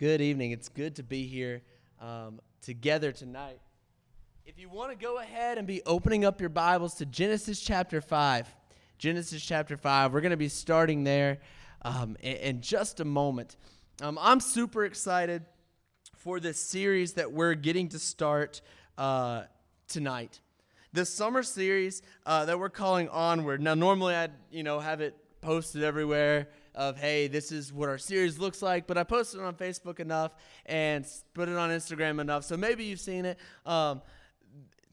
Good evening. It's good to be here um, together tonight. If you want to go ahead and be opening up your Bibles to Genesis chapter 5, Genesis chapter 5, we're going to be starting there um, in, in, just a moment. Um, I'm super excited for this series that we're getting to start uh, tonight. This summer series uh, that we're calling Onward. Now, normally I'd you know have it posted everywhere of hey this is what our series looks like but i posted it on facebook enough and put it on instagram enough so maybe you've seen it. Um,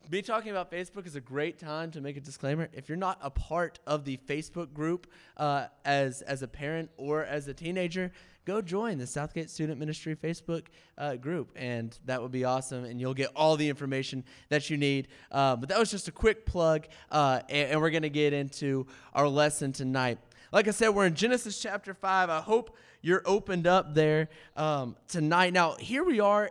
me talking about facebook is a great time to make a disclaimer. If you're not a part of the facebook group uh, as as a parent or as a teenager go join the southgate student ministry facebook uh, group and that would be awesome and you'll get all the information that you need. Uh, but that was just a quick plug uh, and, and we're to get into our lesson tonight like I said, we're in Genesis chapter 5. I hope you're opened up there um, tonight. Now, here we are,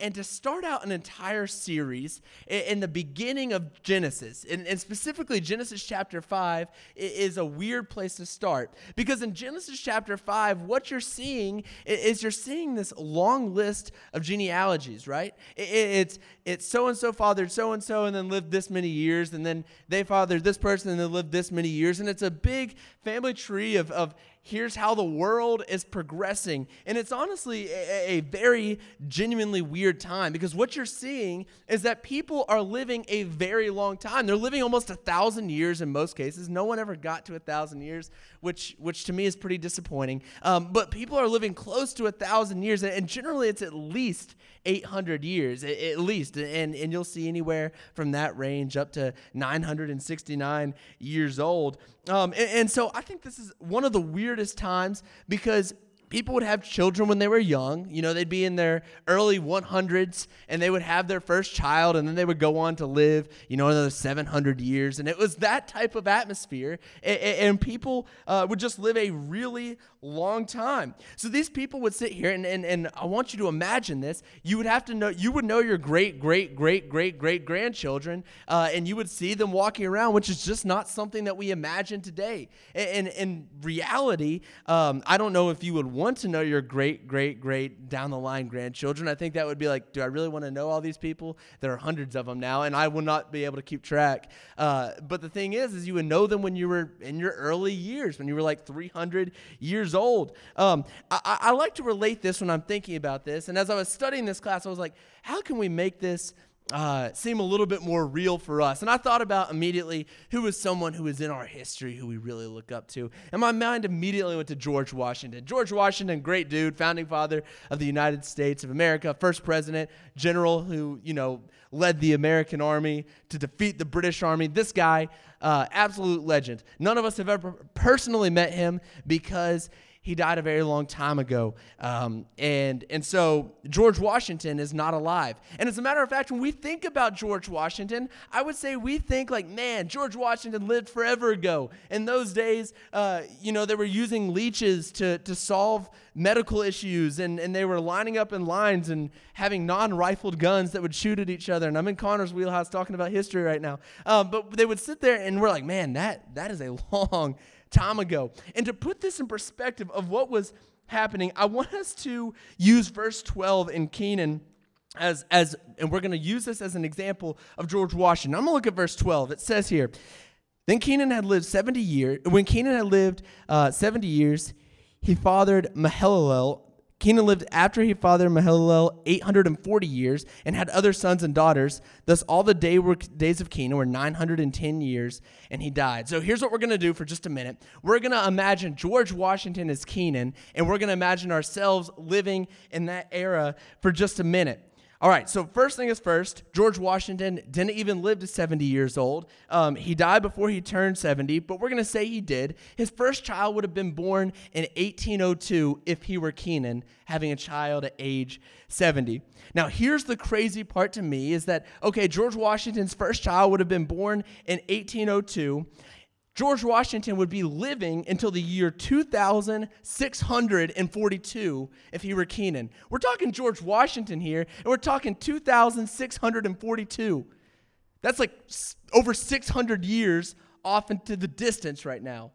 and to start out an entire series in the beginning of Genesis, and specifically Genesis chapter 5, is a weird place to start. Because in Genesis chapter 5, what you're seeing is you're seeing this long list of genealogies, right? It's it's so and so fathered so and so and then lived this many years, and then they fathered this person and then lived this many years. And it's a big family tree of, of here's how the world is progressing. And it's honestly a, a, very genuinely weird time because what you're seeing is that people are living a very long time. They're living almost a thousand years in most cases. No one ever got to a thousand years, which, which to me is pretty disappointing. Um, but people are living close to a thousand years, and generally it's at least 800 years, at least. And, and you'll see anywhere from that range up to 969 years old. Um, and, and so I think this is one of the weirdest times because people would have children when they were young. You know, they'd be in their early 100s and they would have their first child and then they would go on to live, you know, another 700 years. And it was that type of atmosphere. And, people uh, would just live a really long time. So these people would sit here and, and, and I want you to imagine this. You would have to know, you would know your great, great, great, great, great grandchildren uh, and you would see them walking around, which is just not something that we imagine today. And in reality, um, I don't know if you would want to know your great, great, great down the line grandchildren. I think that would be like, do I really want to know all these people? There are hundreds of them now, and I will not be able to keep track. Uh, but the thing is, is you would know them when you were in your early years, when you were like 300 years old. Um, I, I like to relate this when I'm thinking about this. And as I was studying this class, I was like, how can we make this uh, seem a little bit more real for us. And I thought about immediately who is someone who is in our history who we really look up to. And my mind immediately went to George Washington. George Washington, great dude, founding father of the United States of America, first president, general who, you know, led the American army to defeat the British army. This guy, uh, absolute legend. None of us have ever personally met him because he died a very long time ago. Um, and, and so George Washington is not alive. And as a matter of fact, when we think about George Washington, I would say we think like, man, George Washington lived forever ago. In those days, uh, you know, they were using leeches to, to solve medical issues and, and they were lining up in lines and having non-rifled guns that would shoot at each other. And I'm in Connor's wheelhouse talking about history right now. Um, but they would sit there and we're like, man, that, that is a long time ago. And to put this in perspective of what was happening, I want us to use verse 12 in Kenan as as and we're going to use this as an example of George Washington. I'm going to look at verse 12. It says here, then Kenan had lived 70 years. When Kenan had lived uh, 70 years, he fathered Mahalalel Kenan lived after he fathered Mahalalel 840 years and had other sons and daughters. Thus, all the day were, days of Kenan were 910 years, and he died. So, here's what we're going to do for just a minute. We're going to imagine George Washington as Kenan, and we're going to imagine ourselves living in that era for just a minute. All right, so first thing is first, George Washington didn't even live to 70 years old. Um, he died before he turned 70, but we're going to say he did. His first child would have been born in 1802 if he were Kenan, having a child at age 70. Now, here's the crazy part to me is that, okay, George Washington's first child would have been born in 1802. George Washington would be living until the year 2642 if he were Kenan. We're talking George Washington here, and we're talking 2642. That's like over 600 years off into the distance right now.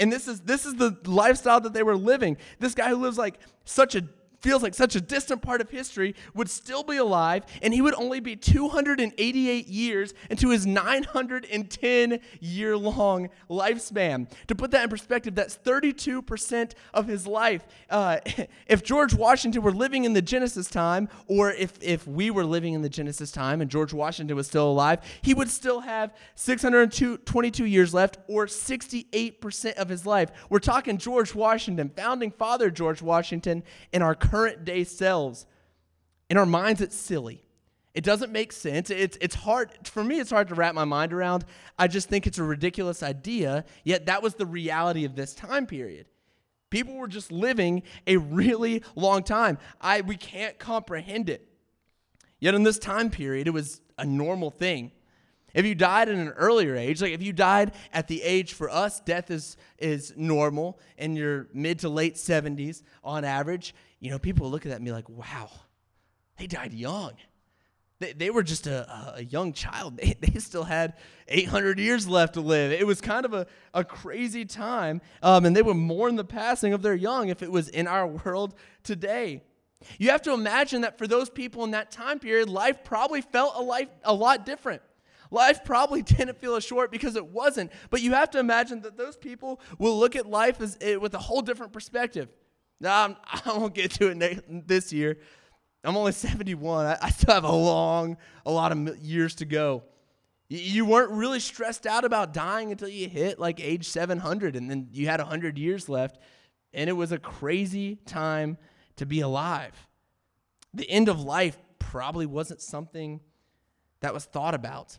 And this is this is the lifestyle that they were living. This guy who lives like such a feels like such a distant part of history would still be alive, and he would only be 288 years into his 910 year long lifespan. To put that in perspective, that's 32% of his life. Uh, if George Washington were living in the Genesis time, or if, if we were living in the Genesis time and George Washington was still alive, he would still have 622 years left, or 68% of his life. We're talking George Washington, founding father George Washington, in our current day selves. In our minds, it's silly. It doesn't make sense. It's, it's hard, for me, it's hard to wrap my mind around. I just think it's a ridiculous idea, yet that was the reality of this time period. People were just living a really long time. I, we can't comprehend it. Yet in this time period, it was a normal thing. If you died at an earlier age, like if you died at the age for us, death is, is normal in your mid to late 70s on average, you know, people look at me like, wow, they died young. They, they were just a, a young child. They, they still had 800 years left to live. It was kind of a, a crazy time, um, and they would mourn the passing of their young if it was in our world today. You have to imagine that for those people in that time period, life probably felt a, life, a lot different. Life probably didn't feel as short because it wasn't. But you have to imagine that those people will look at life as, eh, with a whole different perspective. Now, I won't get to it this year. I'm only 71. I, I still have a long, a lot of years to go. You weren't really stressed out about dying until you hit like age 700, and then you had 100 years left. And it was a crazy time to be alive. The end of life probably wasn't something that was thought about.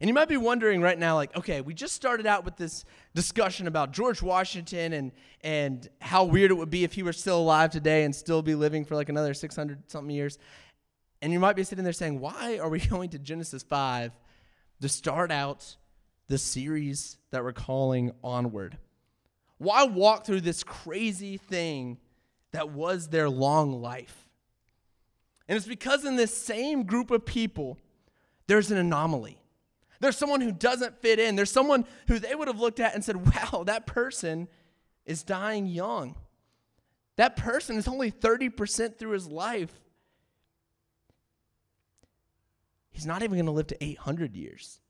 And you might be wondering right now, like, okay, we just started out with this discussion about George Washington and and how weird it would be if he were still alive today and still be living for like another 600 something years. And you might be sitting there saying, why are we going to Genesis 5 to start out the series that we're calling Onward? Why walk through this crazy thing that was their long life? And it's because in this same group of people, there's an anomaly. There's someone who doesn't fit in. There's someone who they would have looked at and said, wow, that person is dying young. That person is only 30% through his life. He's not even going to live to 800 years.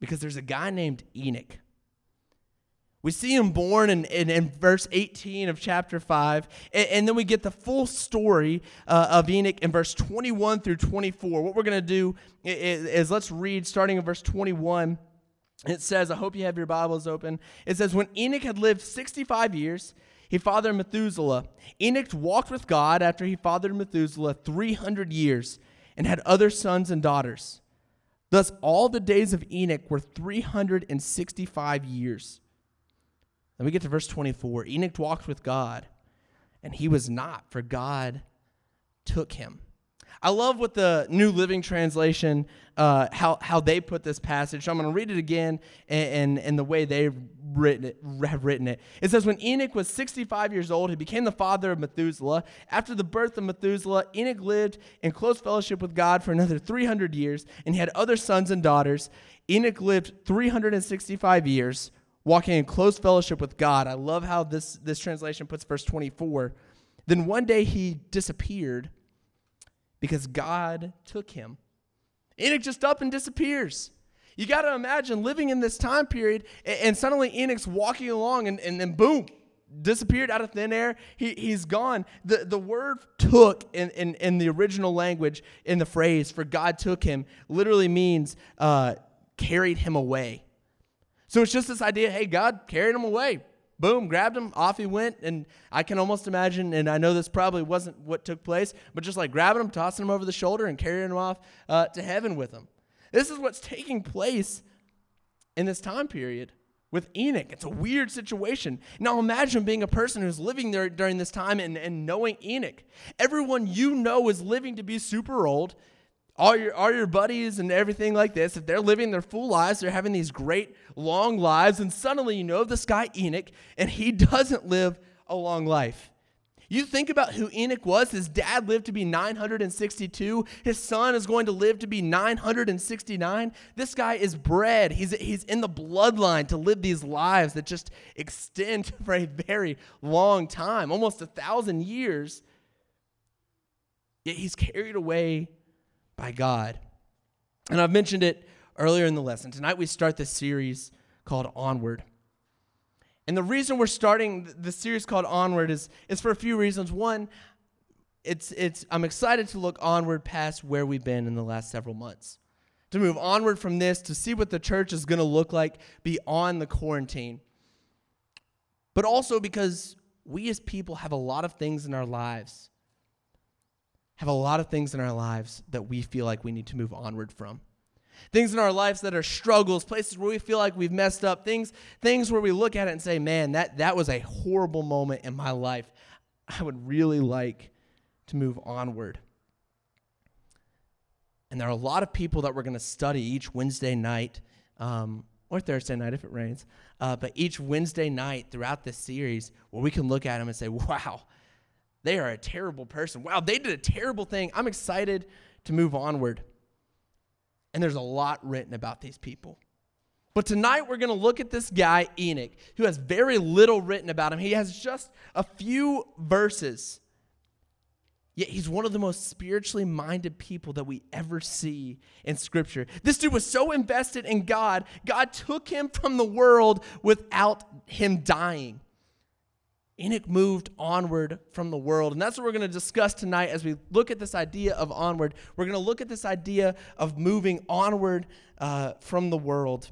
Because there's a guy named Enoch we see him born in, in, in, verse 18 of chapter 5, and, and then we get the full story uh, of Enoch in verse 21 through 24. What we're going to do is, is let's read starting in verse 21. It says, I hope you have your Bibles open. It says, When Enoch had lived 65 years, he fathered Methuselah. Enoch walked with God after he fathered Methuselah 300 years and had other sons and daughters. Thus, all the days of Enoch were 365 years. Then we get to verse 24. Enoch walked with God, and he was not, for God took him. I love what the New Living Translation, uh, how, how they put this passage. So I'm going to read it again and, and, and the way they've written it, have written it. It says, When Enoch was 65 years old, he became the father of Methuselah. After the birth of Methuselah, Enoch lived in close fellowship with God for another 300 years, and he had other sons and daughters. Enoch lived 365 years walking in close fellowship with God. I love how this, this translation puts verse 24. Then one day he disappeared because God took him. Enoch just up and disappears. You got to imagine living in this time period, and, and suddenly Enoch's walking along, and, and then boom, disappeared out of thin air. He, he's gone. The, the word took in, in, in the original language, in the phrase for God took him, literally means uh, carried him away. So it's just this idea hey, God carried him away. Boom, grabbed him, off he went. And I can almost imagine, and I know this probably wasn't what took place, but just like grabbing him, tossing him over the shoulder, and carrying him off uh, to heaven with him. This is what's taking place in this time period with Enoch. It's a weird situation. Now imagine being a person who's living there during this time and, and knowing Enoch. Everyone you know is living to be super old, all your all your buddies and everything like this, if they're living their full lives, they're having these great long lives, and suddenly you know this guy Enoch, and he doesn't live a long life. You think about who Enoch was. His dad lived to be 962. His son is going to live to be 969. This guy is bred. He's, he's in the bloodline to live these lives that just extend for a very long time, almost a thousand years. Yet he's carried away by God. And I've mentioned it earlier in the lesson. Tonight we start this series called Onward. And the reason we're starting the series called Onward is, is for a few reasons. One, it's, it's, I'm excited to look onward past where we've been in the last several months. To move onward from this, to see what the church is going to look like beyond the quarantine. But also because we as people have a lot of things in our lives, have a lot of things in our lives that we feel like we need to move onward from things in our lives that are struggles, places where we feel like we've messed up, things, things where we look at it and say, man, that, that was a horrible moment in my life. I would really like to move onward. And there are a lot of people that we're going to study each Wednesday night, um, or Thursday night if it rains, uh, but each Wednesday night throughout this series where we can look at them and say, wow, they are a terrible person. Wow, they did a terrible thing. I'm excited to move onward. And there's a lot written about these people. But tonight we're going to look at this guy, Enoch, who has very little written about him. He has just a few verses. Yet he's one of the most spiritually minded people that we ever see in Scripture. This dude was so invested in God, God took him from the world without him dying. Enoch moved onward from the world. And that's what we're going to discuss tonight as we look at this idea of onward. We're going to look at this idea of moving onward uh, from the world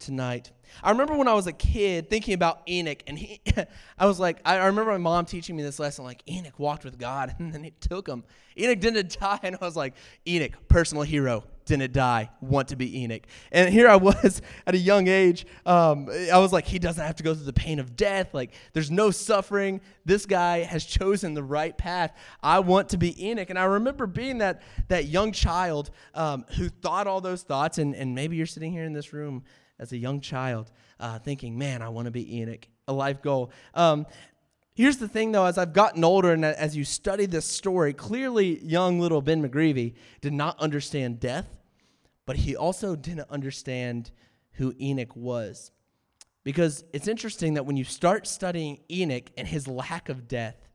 tonight. I remember when I was a kid thinking about Enoch, and he, I was like, I remember my mom teaching me this lesson, like Enoch walked with God, and then he took him. Enoch didn't die, and I was like, Enoch, personal hero didn't die, want to be Enoch. And here I was at a young age. Um, I was like, he doesn't have to go through the pain of death. Like, there's no suffering. This guy has chosen the right path. I want to be Enoch. And I remember being that, that young child um, who thought all those thoughts. And, and maybe you're sitting here in this room as a young child uh, thinking, man, I want to be Enoch, a life goal. Um, Here's the thing, though, as I've gotten older and as you study this story, clearly young little Ben McGreevy did not understand death but he also didn't understand who Enoch was. Because it's interesting that when you start studying Enoch and his lack of death,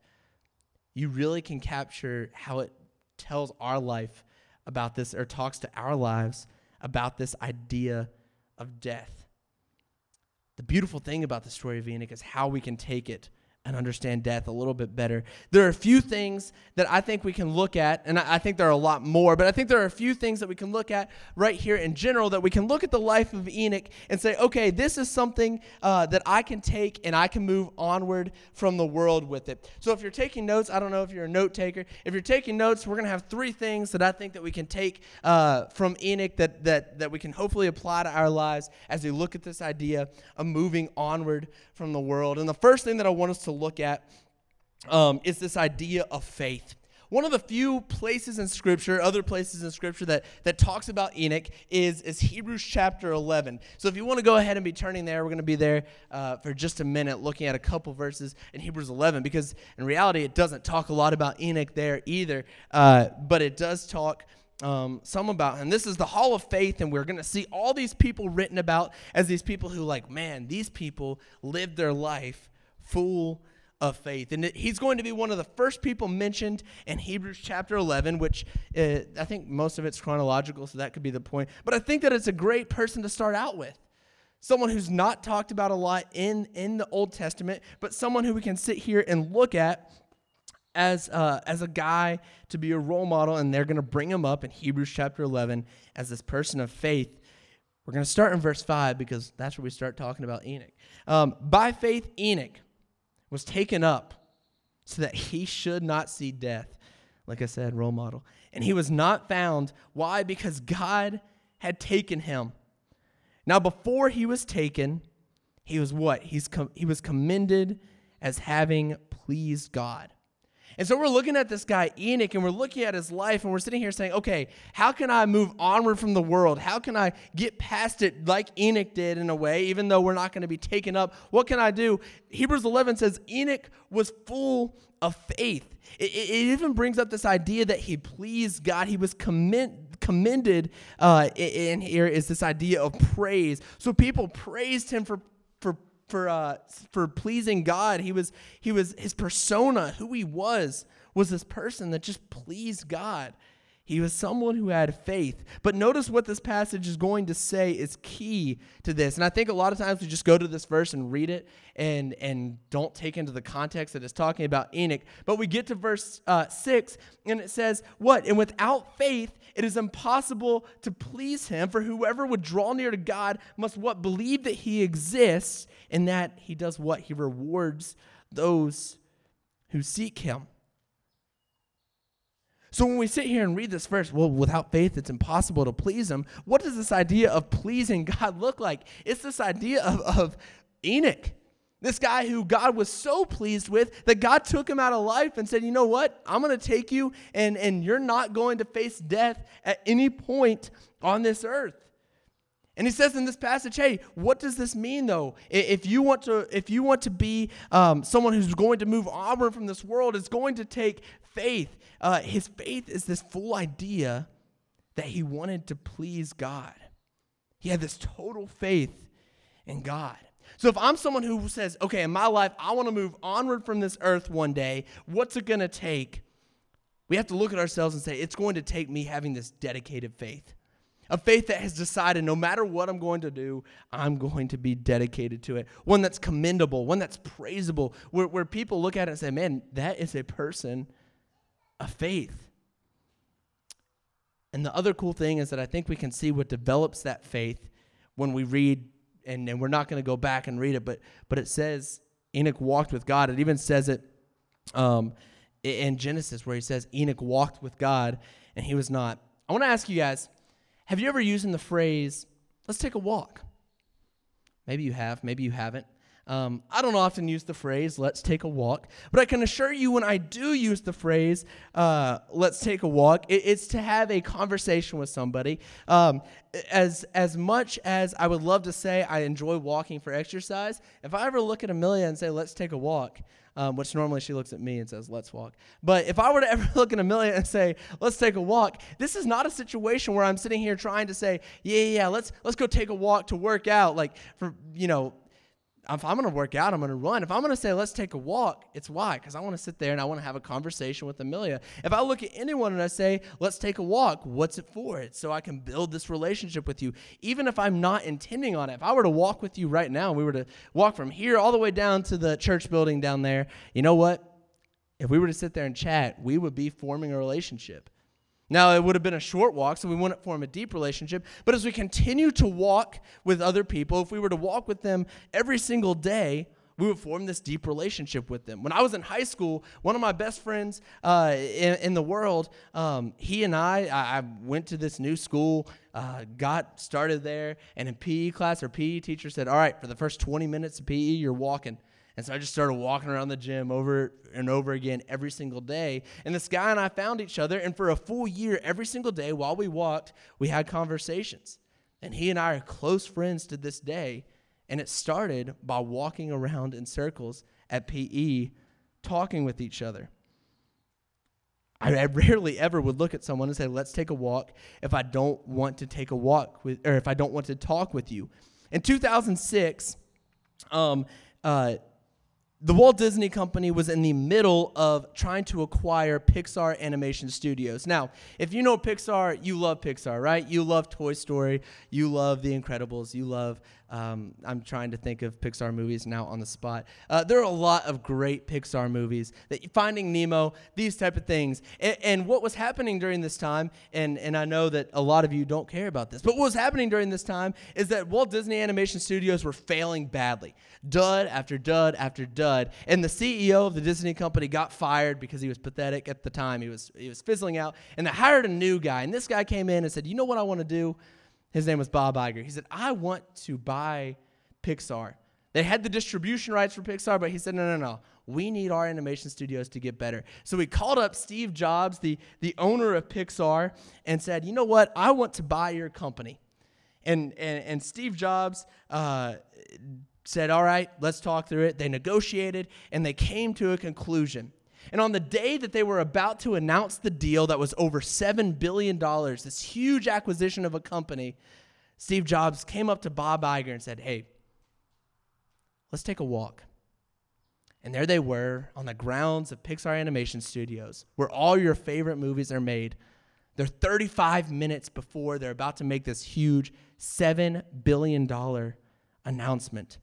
you really can capture how it tells our life about this or talks to our lives about this idea of death. The beautiful thing about the story of Enoch is how we can take it and understand death a little bit better. There are a few things that I think we can look at, and I think there are a lot more, but I think there are a few things that we can look at right here in general that we can look at the life of Enoch and say, okay, this is something uh, that I can take and I can move onward from the world with it. So if you're taking notes, I don't know if you're a note taker. If you're taking notes, we're going to have three things that I think that we can take uh, from Enoch that, that, that we can hopefully apply to our lives as we look at this idea of moving onward from the world. And the first thing that I want us to look at um, is this idea of faith. One of the few places in Scripture, other places in Scripture that, that talks about Enoch is, is Hebrews chapter 11. So if you want to go ahead and be turning there, we're going to be there uh, for just a minute looking at a couple verses in Hebrews 11 because in reality it doesn't talk a lot about Enoch there either, uh, but it does talk um, some about and This is the Hall of Faith, and we're going to see all these people written about as these people who, like, man, these people lived their life full of faith. And he's going to be one of the first people mentioned in Hebrews chapter 11, which uh, I think most of it's chronological, so that could be the point. But I think that it's a great person to start out with. Someone who's not talked about a lot in, in the Old Testament, but someone who we can sit here and look at as, uh, as a guy to be a role model, and they're going to bring him up in Hebrews chapter 11 as this person of faith. We're going to start in verse 5 because that's where we start talking about Enoch. Um, By faith, Enoch was taken up so that he should not see death. Like I said, role model. And he was not found. Why? Because God had taken him. Now, before he was taken, he was what? He's com- he was commended as having pleased God. And so we're looking at this guy, Enoch, and we're looking at his life, and we're sitting here saying, okay, how can I move onward from the world? How can I get past it like Enoch did in a way, even though we're not going to be taken up? What can I do? Hebrews 11 says Enoch was full of faith. It, it, even brings up this idea that he pleased God. He was commend, commended, uh, in here is this idea of praise. So people praised him for for uh, for pleasing God. He was he was his persona, who he was, was this person that just pleased God. He was someone who had faith. But notice what this passage is going to say is key to this. And I think a lot of times we just go to this verse and read it and, and don't take into the context that it's talking about Enoch. But we get to verse uh, 6 and it says, What? And without faith, it is impossible to please him. For whoever would draw near to God must what? Believe that he exists and that he does what? He rewards those who seek him. So when we sit here and read this verse, well, without faith, it's impossible to please him. What does this idea of pleasing God look like? It's this idea of, of Enoch, this guy who God was so pleased with that God took him out of life and said, you know what? I'm going to take you and, and you're not going to face death at any point on this earth. And he says in this passage, hey, what does this mean though? If you want to, if you want to be um, someone who's going to move onward from this world, it's going to take faith. Uh, his faith is this full idea that he wanted to please God. He had this total faith in God. So if I'm someone who says, okay, in my life, I want to move onward from this earth one day, what's it going to take? We have to look at ourselves and say, it's going to take me having this dedicated faith. A faith that has decided no matter what I'm going to do, I'm going to be dedicated to it. One that's commendable, one that's praisable, where, where people look at it and say, man, that is a person of faith. And the other cool thing is that I think we can see what develops that faith when we read, and, and we're not going to go back and read it, but, but it says Enoch walked with God. It even says it um, in Genesis where he says Enoch walked with God and he was not. I want to ask you guys have you ever used the phrase, let's take a walk? Maybe you have, maybe you haven't. Um, I don't often use the phrase, let's take a walk, but I can assure you when I do use the phrase, uh, let's take a walk, it, it's to have a conversation with somebody. Um, as, as much as I would love to say I enjoy walking for exercise, if I ever look at Amelia and say, let's take a walk, um, which normally she looks at me and says, let's walk. But if I were to ever look at Amelia and say, let's take a walk, this is not a situation where I'm sitting here trying to say, yeah, yeah, yeah let's, let's go take a walk to work out. Like, for, you know, if I'm going to work out, I'm going to run. If I'm going to say, let's take a walk, it's why? Because I want to sit there and I want to have a conversation with Amelia. If I look at anyone and I say, let's take a walk, what's it for? It's so I can build this relationship with you, even if I'm not intending on it. If I were to walk with you right now, we were to walk from here all the way down to the church building down there, you know what? If we were to sit there and chat, we would be forming a relationship. Now, it would have been a short walk, so we wouldn't form a deep relationship. But as we continue to walk with other people, if we were to walk with them every single day, we would form this deep relationship with them. When I was in high school, one of my best friends uh, in, in, the world, um, he and I, I, went to this new school, uh, got started there, and in PE class, our PE teacher said, All right, for the first 20 minutes of PE, you're walking. And so I just started walking around the gym over and over again every single day. And this guy and I found each other, and for a full year, every single day while we walked, we had conversations. And he and I are close friends to this day. And it started by walking around in circles at PE, talking with each other. I, rarely ever would look at someone and say, let's take a walk if I don't want to take a walk with, or if I don't want to talk with you. In 2006, um, uh, the Walt Disney Company was in the middle of trying to acquire Pixar Animation Studios. Now, if you know Pixar, you love Pixar, right? You love Toy Story, you love The Incredibles, you love um, I'm trying to think of Pixar movies now on the spot. Uh, there are a lot of great Pixar movies. That Finding Nemo, these type of things. And, and, what was happening during this time, and, and I know that a lot of you don't care about this, but what was happening during this time is that Walt Disney Animation Studios were failing badly. Dud after dud after dud. And the CEO of the Disney company got fired because he was pathetic at the time. He was, he was fizzling out. And they hired a new guy. And this guy came in and said, You know what I want to do? His name was Bob Iger. He said, I want to buy Pixar. They had the distribution rights for Pixar, but he said, no, no, no. We need our animation studios to get better. So he called up Steve Jobs, the, the owner of Pixar, and said, you know what? I want to buy your company. And, and, and Steve Jobs uh, said, all right, let's talk through it. They negotiated, and they came to a conclusion. And on the day that they were about to announce the deal that was over $7 billion, this huge acquisition of a company, Steve Jobs came up to Bob Iger and said, hey, let's take a walk. And there they were on the grounds of Pixar Animation Studios, where all your favorite movies are made. They're 35 minutes before they're about to make this huge $7 billion announcement.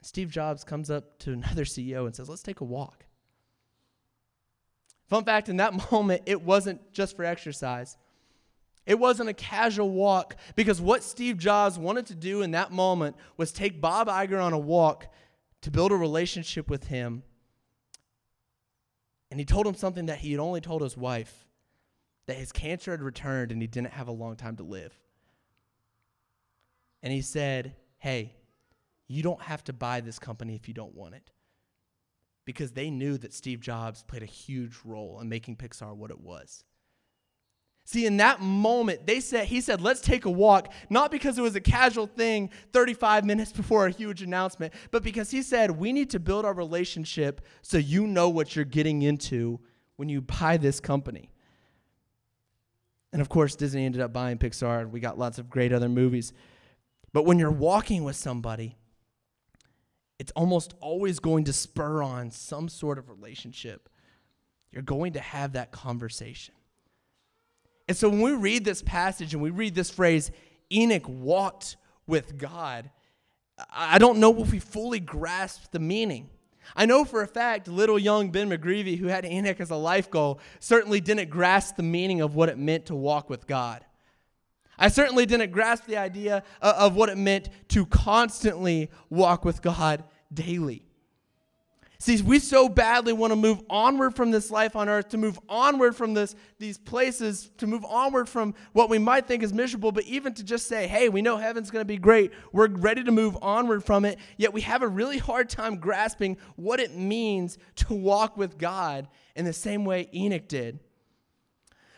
Steve Jobs comes up to another CEO and says, Let's take a walk. Fun fact in that moment, it wasn't just for exercise. It wasn't a casual walk because what Steve Jobs wanted to do in that moment was take Bob Iger on a walk to build a relationship with him. And he told him something that he had only told his wife that his cancer had returned and he didn't have a long time to live. And he said, Hey, you don't have to buy this company if you don't want it. Because they knew that Steve Jobs played a huge role in making Pixar what it was. See, in that moment, they said, he said, let's take a walk, not because it was a casual thing 35 minutes before a huge announcement, but because he said, we need to build our relationship so you know what you're getting into when you buy this company. And of course, Disney ended up buying Pixar. And we got lots of great other movies. But when you're walking with somebody, it's almost always going to spur on some sort of relationship. You're going to have that conversation. And so when we read this passage and we read this phrase, Enoch walked with God, I don't know if we fully grasp the meaning. I know for a fact little young Ben McGreevy, who had Enoch as a life goal, certainly didn't grasp the meaning of what it meant to walk with God. I certainly didn't grasp the idea of what it meant to constantly walk with God daily. See, we so badly want to move onward from this life on earth, to move onward from this, these places, to move onward from what we might think is miserable, but even to just say, hey, we know heaven's going to be great. We're ready to move onward from it. Yet we have a really hard time grasping what it means to walk with God in the same way Enoch did.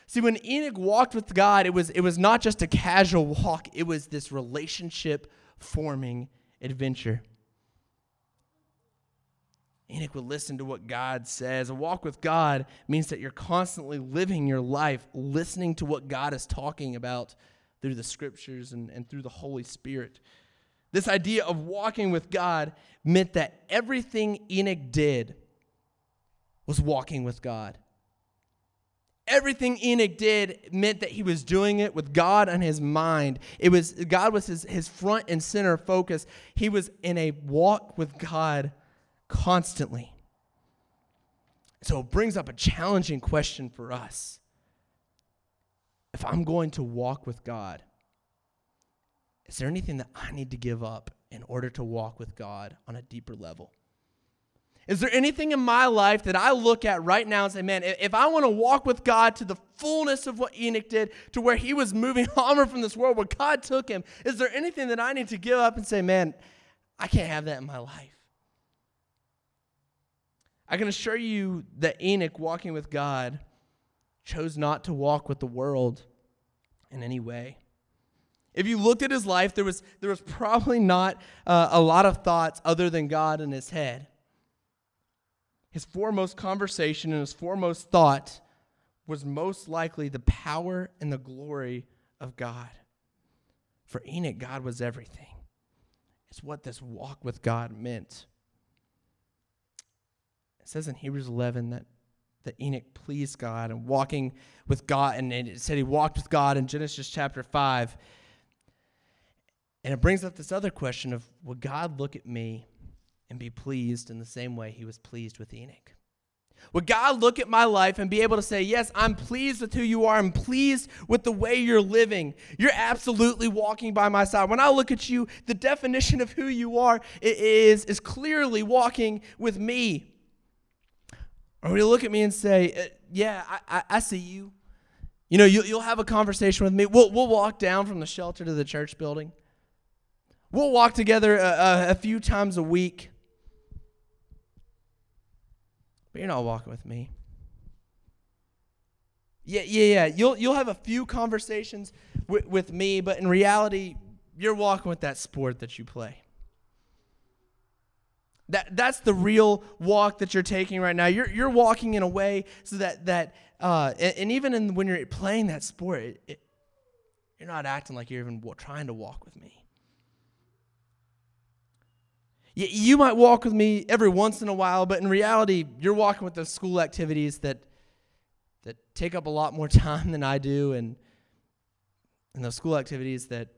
See, when Enoch walked with God, it was, it was not just a casual walk, it was this relationship forming adventure. Enoch would listen to what God says. A walk with God means that you're constantly living your life, listening to what God is talking about through the scriptures and, and through the Holy Spirit. This idea of walking with God meant that everything Enoch did was walking with God. Everything Enoch did meant that he was doing it with God on his mind. It was God was his, his front and center focus. He was in a walk with God constantly. So it brings up a challenging question for us. If I'm going to walk with God, is there anything that I need to give up in order to walk with God on a deeper level? Is there anything in my life that I look at right now and say, man, if I want to walk with God to the fullness of what Enoch did, to where he was moving onward from this world, where God took him, is there anything that I need to give up and say, man, I can't have that in my life? I can assure you that Enoch, walking with God, chose not to walk with the world in any way. If you looked at his life, there was, there was probably not uh, a lot of thoughts other than God in his head. His foremost conversation and his foremost thought was most likely the power and the glory of God. For Enoch, God was everything. It's what this walk with God meant. It says in Hebrews 11 that, that Enoch pleased God and walking with God, and it said he walked with God in Genesis chapter 5. And it brings up this other question of would God look at me and be pleased in the same way he was pleased with Enoch? Would God look at my life and be able to say, Yes, I'm pleased with who you are. I'm pleased with the way you're living. You're absolutely walking by my side. When I look at you, the definition of who you are is, is clearly walking with me. Or you look at me and say, uh, Yeah, I, I, I see you? You know, you, you'll have a conversation with me. We'll, we'll walk down from the shelter to the church building. We'll walk together a, a, a few times a week. But you're not walking with me. Yeah, yeah, yeah. You'll you'll have a few conversations with me, but in reality, you're walking with that sport that you play. That that's the real walk that you're taking right now. You're you're walking in a way so that that uh, and, and even in, when you're playing that sport, it, it, you're not acting like you're even trying to walk with me. You, you might walk with me every once in a while, but in reality, you're walking with those school activities that that take up a lot more time than I do, and and those school activities that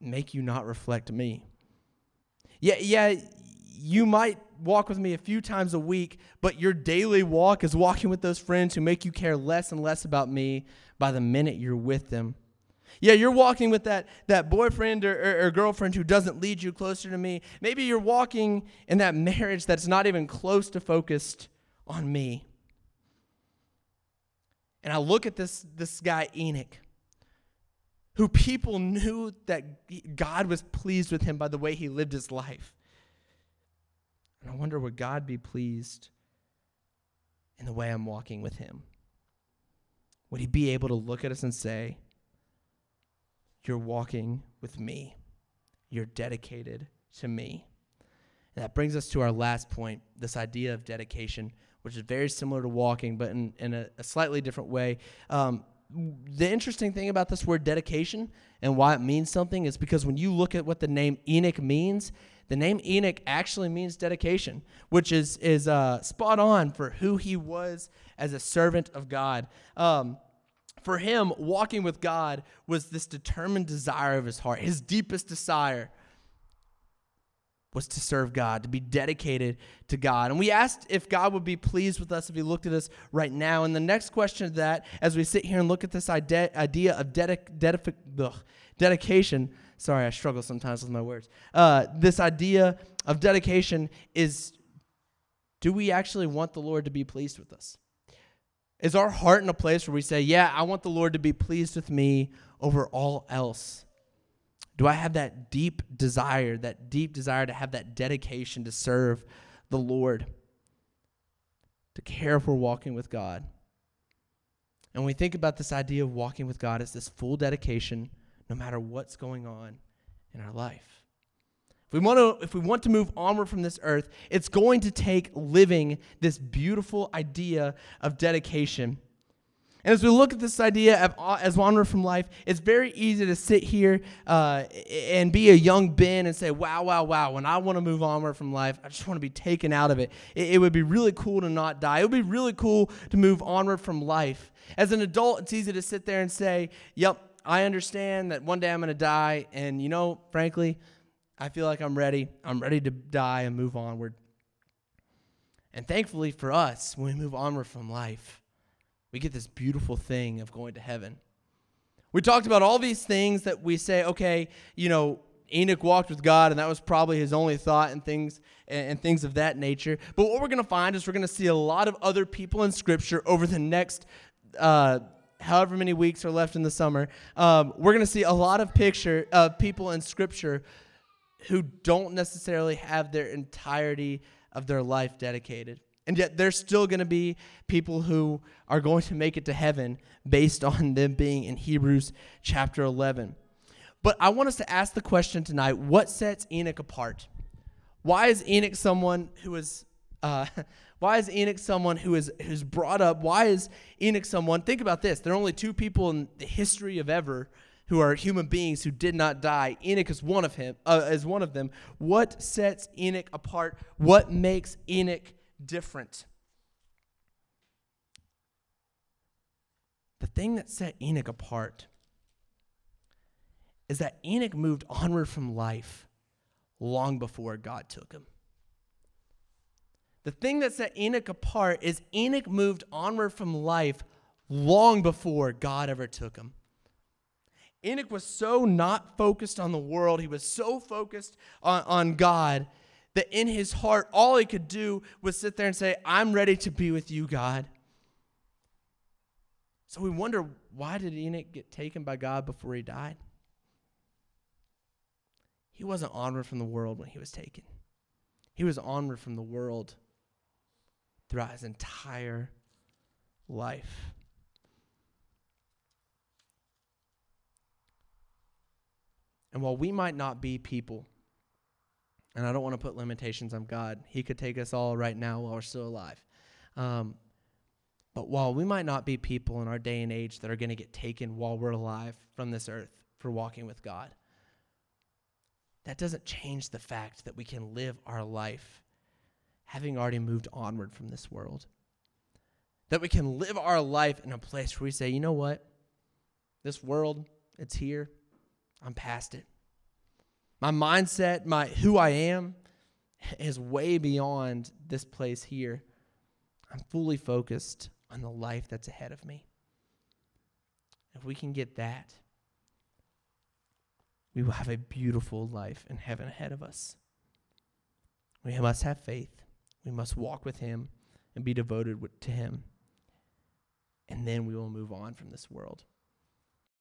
make you not reflect me. Yeah, yeah, you might walk with me a few times a week, but your daily walk is walking with those friends who make you care less and less about me by the minute you're with them. Yeah, you're walking with that, that boyfriend or, or, or, girlfriend who doesn't lead you closer to me. Maybe you're walking in that marriage that's not even close to focused on me. And I look at this, this guy, Enoch, who people knew that God was pleased with him by the way he lived his life. And I wonder, would God be pleased in the way I'm walking with him? Would he be able to look at us and say, You're walking with me, you're dedicated to me? And that brings us to our last point this idea of dedication which is very similar to walking, but in, in a, a slightly different way. Um, the interesting thing about this word dedication and why it means something is because when you look at what the name Enoch means, the name Enoch actually means dedication, which is is uh, spot on for who he was as a servant of God. Um, for him, walking with God was this determined desire of his heart, his deepest desire was to serve God, to be dedicated to God. And we asked if God would be pleased with us if He looked at us right now. And the next question of that, as we sit here and look at this idea, of dedication, sorry, I struggle sometimes with my words. Uh, this idea of dedication is do we actually want the Lord to be pleased with us? Is our heart in a place where we say, Yeah, I want the Lord to be pleased with me over all else? Do I have that deep desire, that deep desire to have that dedication to serve the Lord, to care if we're walking with God? And when we think about this idea of walking with God, it's this full dedication no matter what's going on in our life. If we want to if we want to move onward from this earth, it's going to take living this beautiful idea of dedication and as we look at this idea of, uh, as onward from life, it's very easy to sit here uh, and be a young Ben and say, wow, wow, wow, when I want to move onward from life, I just want to be taken out of it. it. It would be really cool to not die. It would be really cool to move onward from life. As an adult, it's easy to sit there and say, yep, I understand that one day I'm going to die. And, you know, frankly, I feel like I'm ready. I'm ready to die and move onward. And thankfully for us, when we move onward from life, we get this beautiful thing of going to heaven. We talked about all these things that we say, okay, you know, Enoch walked with God, and that was probably his only thought and things and, things of that nature. But what we're going to find is we're going to see a lot of other people in Scripture over the next. Uh, however many weeks are left in the summer, um, we're going to see a lot of picture of people in Scripture who don't necessarily have their entirety of their life dedicated. And yet, there's still going to be people who are going to make it to heaven based on them being in Hebrews chapter 11. But I want us to ask the question tonight what sets Enoch apart? Why is Enoch someone who is. Uh, why is Enoch someone who is who's brought up? Why is Enoch someone? Think about this. There are only two people in the history of ever who are human beings who did not die. Enoch is one of him. Uh, is one of them. What sets Enoch apart? What makes Enoch different. The thing that set Enoch apart is that Enoch moved onward from life long before God took him. The thing that set Enoch apart is Enoch moved onward from life long before God ever took him. Enoch was so not focused on the world, he was so focused on, on God that in his heart, all he could do was sit there and say, I'm ready to be with you, God. So we wonder why did Enoch get taken by God before he died? he wasn't onward from the world when he was taken. He was onward from the world throughout his entire life. And while we might not be people, and I don't want to put limitations on God, He could take us all right now while we're still alive. Um, but while we might not be people in our day and age that are going to get taken while we're alive from this earth for walking with God, that doesn't change the fact that we can live our life having already moved onward from this world. That we can live our life in a place where we say, you know what? This world, it's here. I'm past it. My mindset, my who I am is way beyond this place here. I'm fully focused on the life that's ahead of me. If we can get that, we will have a beautiful life in heaven ahead of us. We must have faith. We must walk with Him and be devoted to Him. And then we will move on from this world.